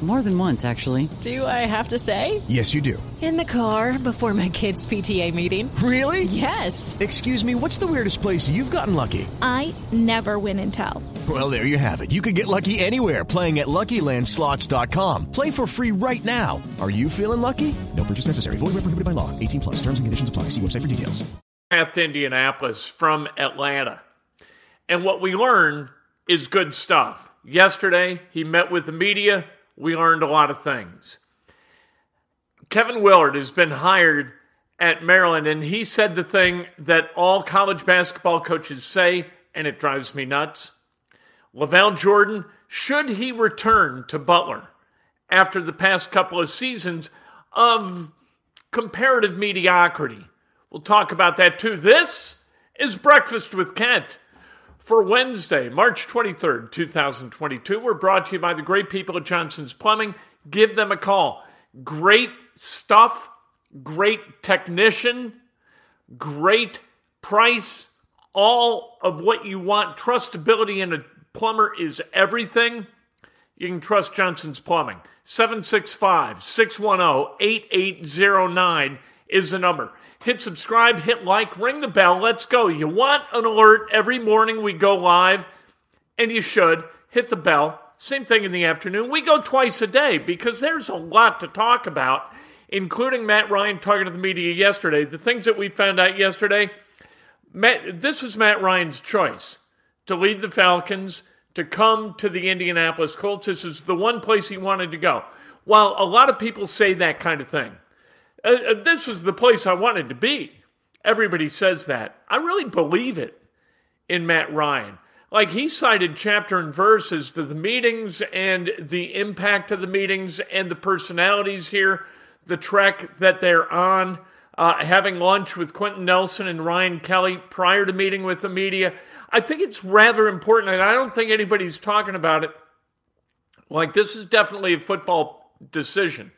More than once, actually. Do I have to say? Yes, you do. In the car before my kids' PTA meeting. Really? Yes. Excuse me, what's the weirdest place you've gotten lucky? I never win and tell. Well, there you have it. You can get lucky anywhere playing at LuckyLandSlots.com. Play for free right now. Are you feeling lucky? No purchase necessary. Void where prohibited by law. 18 plus. Terms and conditions apply. See website for details. At Indianapolis from Atlanta. And what we learn is good stuff. Yesterday, he met with the media. We learned a lot of things. Kevin Willard has been hired at Maryland, and he said the thing that all college basketball coaches say, and it drives me nuts. LaVall Jordan, should he return to Butler after the past couple of seasons of comparative mediocrity? We'll talk about that too. This is Breakfast with Kent for Wednesday, March 23rd, 2022. We're brought to you by the great people at Johnson's Plumbing. Give them a call. Great stuff, great technician, great price, all of what you want. Trustability in a plumber is everything. You can trust Johnson's Plumbing. 765 610 8809 is the number. Hit subscribe, hit like, ring the bell. Let's go. You want an alert every morning we go live, and you should. Hit the bell. Same thing in the afternoon. We go twice a day because there's a lot to talk about, including Matt Ryan talking to the media yesterday. The things that we found out yesterday, Matt, this was Matt Ryan's choice to leave the Falcons, to come to the Indianapolis Colts. This is the one place he wanted to go. While a lot of people say that kind of thing, uh, uh, this was the place I wanted to be. Everybody says that. I really believe it in Matt Ryan. Like he cited chapter and verse as to the meetings and the impact of the meetings and the personalities here, the trek that they're on, uh, having lunch with Quenton Nelson and Ryan Kelly prior to meeting with the media. I think it's rather important, and I don't think anybody's talking about it. Like this is definitely a football decision.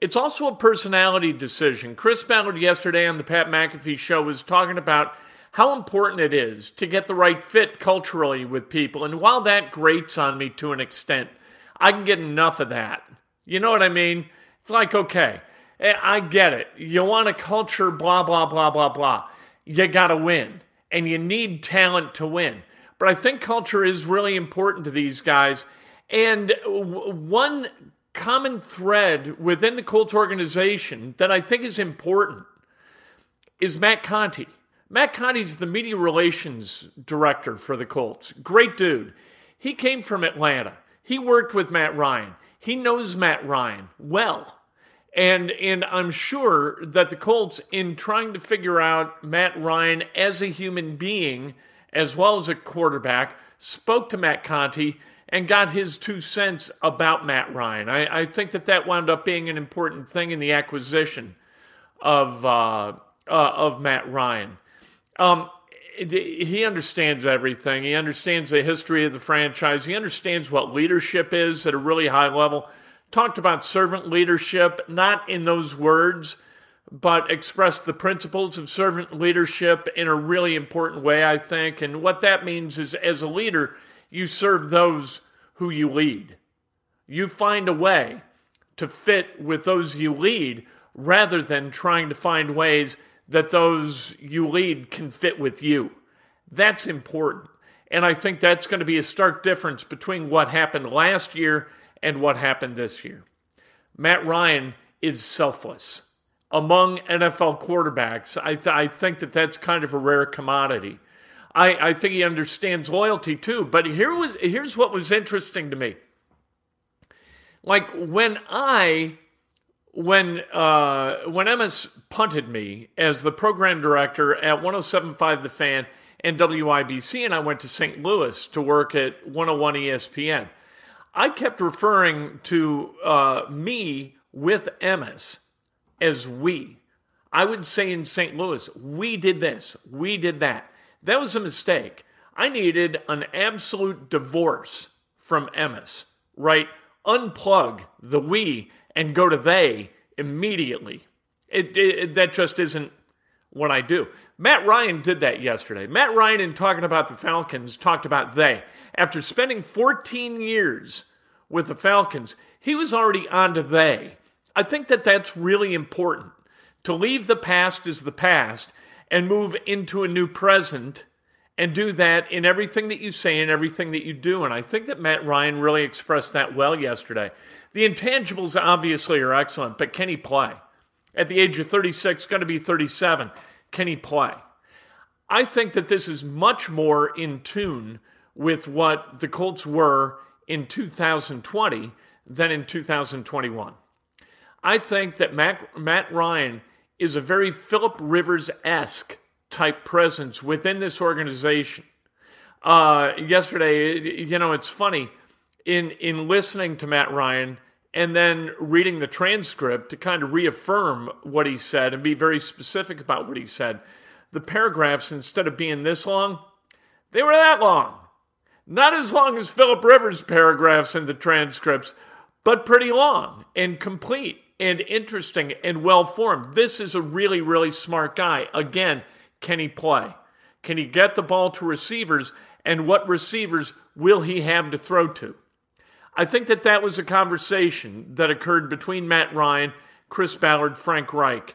It's also a personality decision. Chris Ballard yesterday on the Pat McAfee show was talking about how important it is to get the right fit culturally with people. And while that grates on me to an extent, I can get enough of that. You know what I mean? It's like, okay, eh, I get it. You want a culture, blah, blah, blah, blah, blah. You got to win, and you need talent to win. But I think culture is really important to these guys. And one common thread within the Colts organization that I think is important is Matt Conti. Matt Conti's the media relations director for the Colts. Great dude. He came from Atlanta. He worked with Matt Ryan. He knows Matt Ryan well. And and I'm sure that the Colts in trying to figure out Matt Ryan as a human being as well as a quarterback spoke to Matt Conti and got his two cents about Matt Ryan. I, I think that that wound up being an important thing in the acquisition of uh, uh, of Matt Ryan. Um, he understands everything. He understands the history of the franchise. He understands what leadership is at a really high level. Talked about servant leadership, not in those words, but expressed the principles of servant leadership in a really important way, I think. And what that means is, as a leader, you serve those who you lead. You find a way to fit with those you lead rather than trying to find ways that those you lead can fit with you. That's important. And I think that's going to be a stark difference between what happened last year and what happened this year. Matt Ryan is selfless. Among NFL quarterbacks, I, th- I think that that's kind of a rare commodity. I, I think he understands loyalty too. But here was here's what was interesting to me. Like when I when uh, when Emmis punted me as the program director at 107.5 The Fan and WIBC, and I went to St. Louis to work at 101 ESPN, I kept referring to uh, me with Emmis as we. I would say in St. Louis, we did this, we did that. That was a mistake. I needed an absolute divorce from Emmis, right? Unplug the we and go to they immediately. It, it, that just isn't what I do. Matt Ryan did that yesterday. Matt Ryan, in talking about the Falcons, talked about they. After spending 14 years with the Falcons, he was already on to they. I think that that's really important to leave the past as the past and move into a new present and do that in everything that you say and everything that you do. And I think that Matt Ryan really expressed that well yesterday. The intangibles obviously are excellent, but can he play? At the age of 36, going to be 37, can he play? I think that this is much more in tune with what the Colts were in 2020 than in 2021. I think that Matt, Matt Ryan is a very Philip Rivers esque type presence within this organization. Uh, yesterday, you know, it's funny in in listening to Matt Ryan and then reading the transcript to kind of reaffirm what he said and be very specific about what he said. The paragraphs, instead of being this long, they were that long. Not as long as Philip Rivers' paragraphs in the transcripts, but pretty long and complete and interesting and well formed. This is a really, really smart guy. Again, can he play? Can he get the ball to receivers? And what receivers will he have to throw to? I think that that was a conversation that occurred between Matt Ryan, Chris Ballard, Frank Reich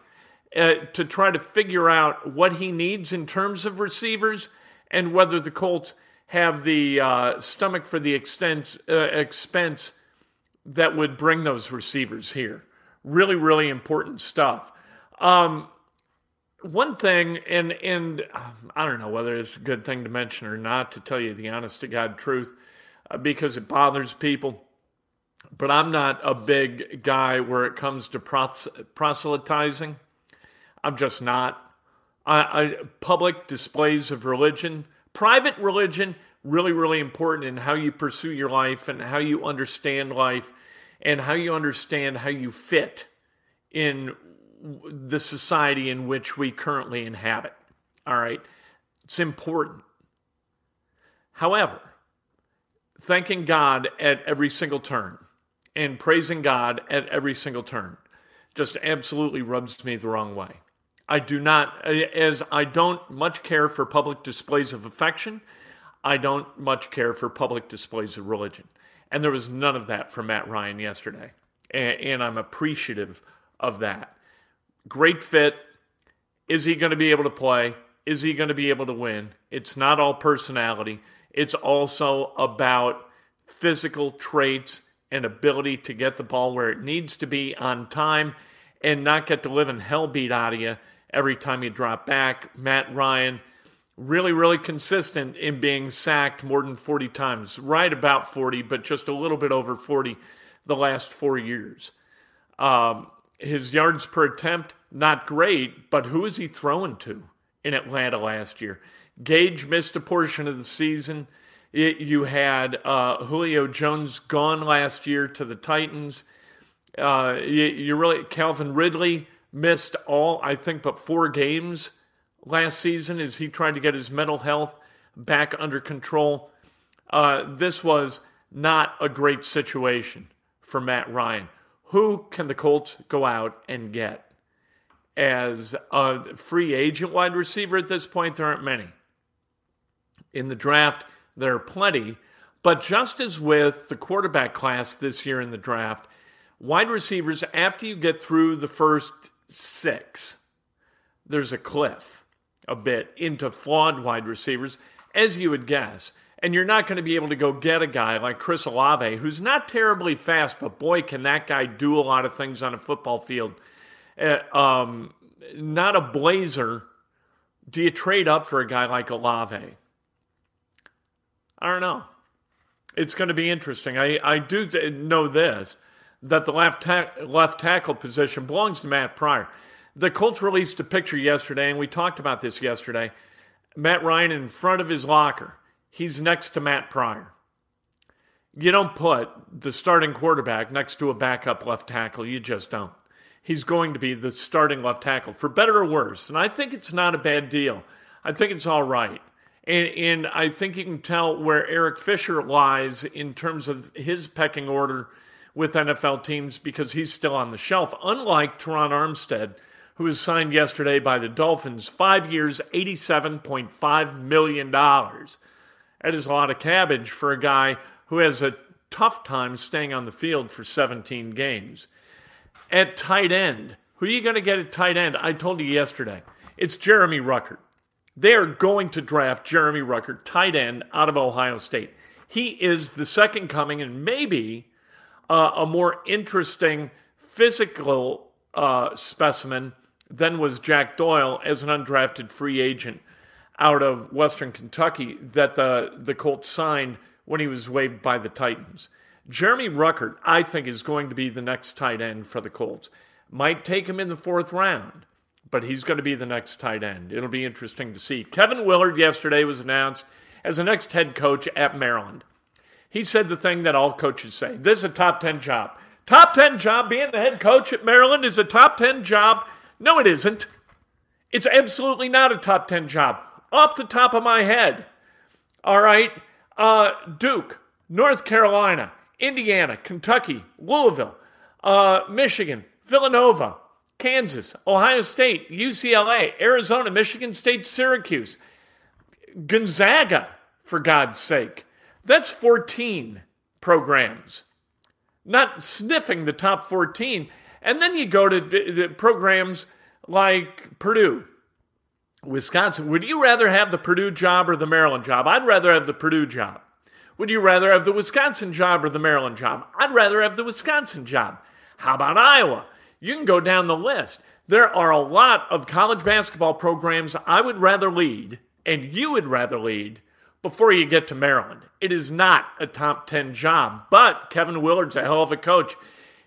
uh, to try to figure out what he needs in terms of receivers and whether the Colts have the uh, stomach for the extent, uh, expense that would bring those receivers here. Really, really important stuff. Um, one thing, and and um, I don't know whether it's a good thing to mention or not, to tell you the honest to God truth, uh, because it bothers people. But I'm not a big guy where it comes to pros- proselytizing. I'm just not. I, I, public displays of religion, private religion, really, really important in how you pursue your life and how you understand life and how you understand how you fit in the society in which we currently inhabit. All right? It's important. However, thanking God at every single turn and praising God at every single turn just absolutely rubs me the wrong way. I do not, as I don't much care for public displays of affection, I don't much care for public displays of religion. And there was none of that from Matt Ryan yesterday. And, I'm appreciative of that. Great fit. Is he going to be able to play? Is he going to be able to win? It's not all personality, it's also about physical traits and ability to get the ball where it needs to be on time and not get to live in hell beat out of you every time you drop back. Matt Ryan, really, really consistent in being sacked more than 40 times, right about 40, but just a little bit over 40 the last four years. Um, his yards per attempt, not great, but who is he throwing to in Atlanta last year? Gage missed a portion of the season. It, you had uh, Julio Jones gone last year to the Titans. Uh, you, you, really Calvin Ridley missed all, I think, but four games last season as he tried to get his mental health back under control. Uh, this was not a great situation for Matt Ryan who can the Colts go out and get? As a free agent wide receiver at this point, there aren't many. In the draft, there are plenty. But just as with the quarterback class this year in the draft, wide receivers, after you get through the first six, there's a cliff a bit into flawed wide receivers, as you would guess. And you're not going to be able to go get a guy like Chris Olave, who's not terribly fast, but boy, can that guy do a lot of things on a football field. Uh, um, not a blazer. Do you trade up for a guy like Olave? I don't know. It's going to be interesting. I, I do know this that the left, ta- left tackle position belongs to Matt Pryor. The Colts released a picture yesterday, and we talked about this yesterday. Matt Ryan in front of his locker. He's next to Matt Pryor. You don't put the starting quarterback next to a backup left tackle. You just don't. He's going to be the starting left tackle, for better or worse. And I think it's not a bad deal. I think it's all right. And, and I think you can tell where Eric Fisher lies in terms of his pecking order with NFL teams because he's still on the shelf, unlike Terron Armstead, who was signed yesterday by the Dolphins, five years, $87.5 million. That is a lot of cabbage for a guy who has a tough time staying on the field for 17 games. At tight end, who are you going to get at tight end? I told you yesterday. It's Jeremy Ruckert. They are going to draft Jeremy Ruckert, tight end, out of Ohio State. He is the second coming and maybe uh, a more interesting physical uh, specimen than was Jack Doyle as an undrafted free agent out of Western Kentucky that the, the Colts signed when he was waived by the Titans. Jeremy Ruckert, I think, is going to be the next tight end for the Colts. Might take him in the fourth round, but he's going to be the next tight end. It'll be interesting to see. Kevin Willard yesterday was announced as the next head coach at Maryland. He said the thing that all coaches say this is a top 10 job. Top 10 job, being the head coach at Maryland is a top 10 job. No, it isn't. It's absolutely not a top 10 job. Off the top of my head. All right. Uh, Duke, North Carolina, Indiana, Kentucky, Louisville, uh, Michigan, Villanova, Kansas, Ohio State, UCLA, Arizona, Michigan State, Syracuse, Gonzaga, for God's sake. That's 14 programs. Not sniffing the top 14. And then you go to the programs like Purdue, Wisconsin. Would you rather have the Purdue job or the Maryland job? I'd rather have the Purdue job. Would you rather have the Wisconsin job or the Maryland job? I'd rather have the Wisconsin job. How about Iowa? You can go down the list. There are a lot of college basketball programs I would rather lead, and you would rather lead, before you get to Maryland. It is not a top 10 job, but Kevin Willard's a hell of a coach.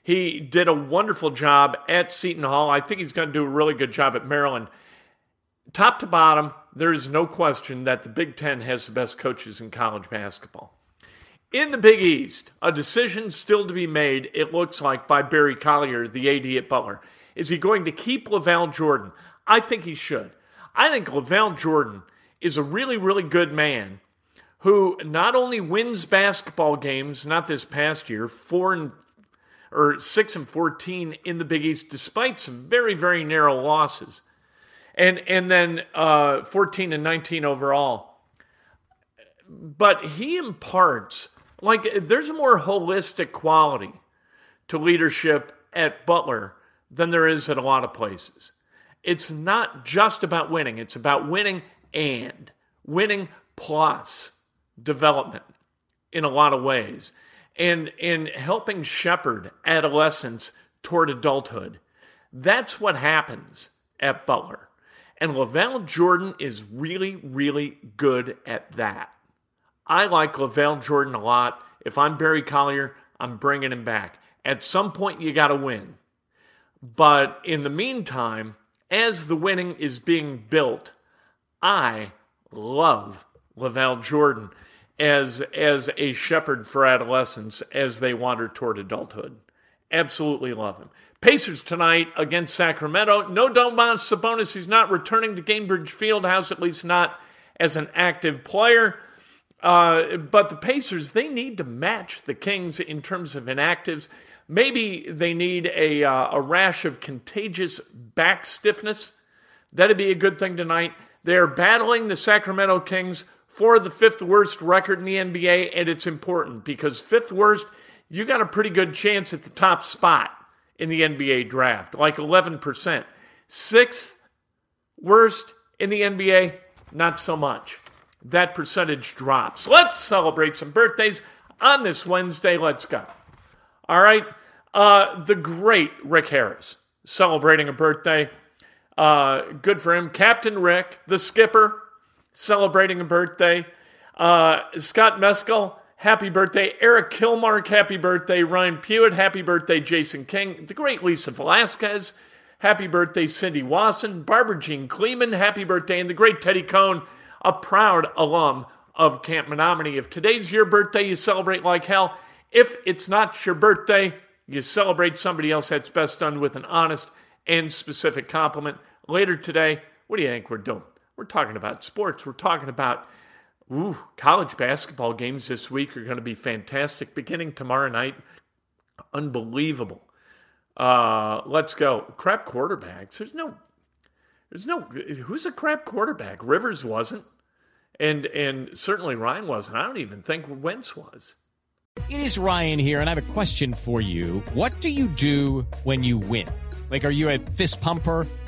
He did a wonderful job at Seton Hall. I think he's going to do a really good job at Maryland. Top to bottom, there is no question that the Big Ten has the best coaches in college basketball. In the Big East, a decision still to be made, it looks like, by Barry Collier, the AD at Butler. Is he going to keep LaVall Jordan? I think he should. I think LaVall Jordan is a really, really good man who not only wins basketball games, not this past year, four and or six and fourteen in the Big East, despite some very, very narrow losses, and and then uh, fourteen and nineteen overall. But he imparts like there's a more holistic quality to leadership at Butler than there is at a lot of places. It's not just about winning, it's about winning and winning plus development in a lot of ways and in helping shepherd adolescence toward adulthood. That's what happens at Butler. And LaVall Jordan is really, really good at that. I like LaVall Jordan a lot. If I'm Barry Collier, I'm bringing him back. At some point, you got to win. But in the meantime, as the winning is being built, I love LaVall Jordan as, as a shepherd for adolescents as they wander toward adulthood. Absolutely love him. Pacers tonight against Sacramento. No Domantas Sabonis. He's not returning to Gainbridge Fieldhouse, at least not as an active player. Uh, but the Pacers, they need to match the Kings in terms of inactives. Maybe they need a, uh, a rash of contagious back stiffness. That'd be a good thing tonight. They're battling the Sacramento Kings for the fifth worst record in the NBA, and it's important because fifth worst, you got a pretty good chance at the top spot in the NBA draft, like 11%. Sixth worst in the NBA, not so much that percentage drops. Let's celebrate some birthdays on this Wednesday. Let's go. All right. Uh, the great Rick Harris celebrating a birthday. Uh, good for him. Captain Rick, the skipper, celebrating a birthday. Uh, Scott Mescal Happy birthday, Eric Kilmark. Happy birthday, Ryan Pewitt. Happy birthday, Jason King. The great Lisa Velasquez. Happy birthday, Cindy Wasson. Barbara Jean Kleeman. Happy birthday. And the great Teddy Cohn, a proud alum of Camp Menominee. If today's your birthday, you celebrate like hell. If it's not your birthday, you celebrate somebody else that's best done with an honest and specific compliment. Later today, what do you think we're doing? We're talking about sports. We're talking about ooh, college basketball games this week are going to be fantastic. Beginning tomorrow night, unbelievable. Uh, let's go. Crap quarterbacks. There's no, there's no. Who's a crap quarterback? Rivers wasn't, and and certainly Ryan wasn't. I don't even think Wentz was. It is Ryan here, and I have a question for you. What do you do when you win? Like, are you a fist pumper?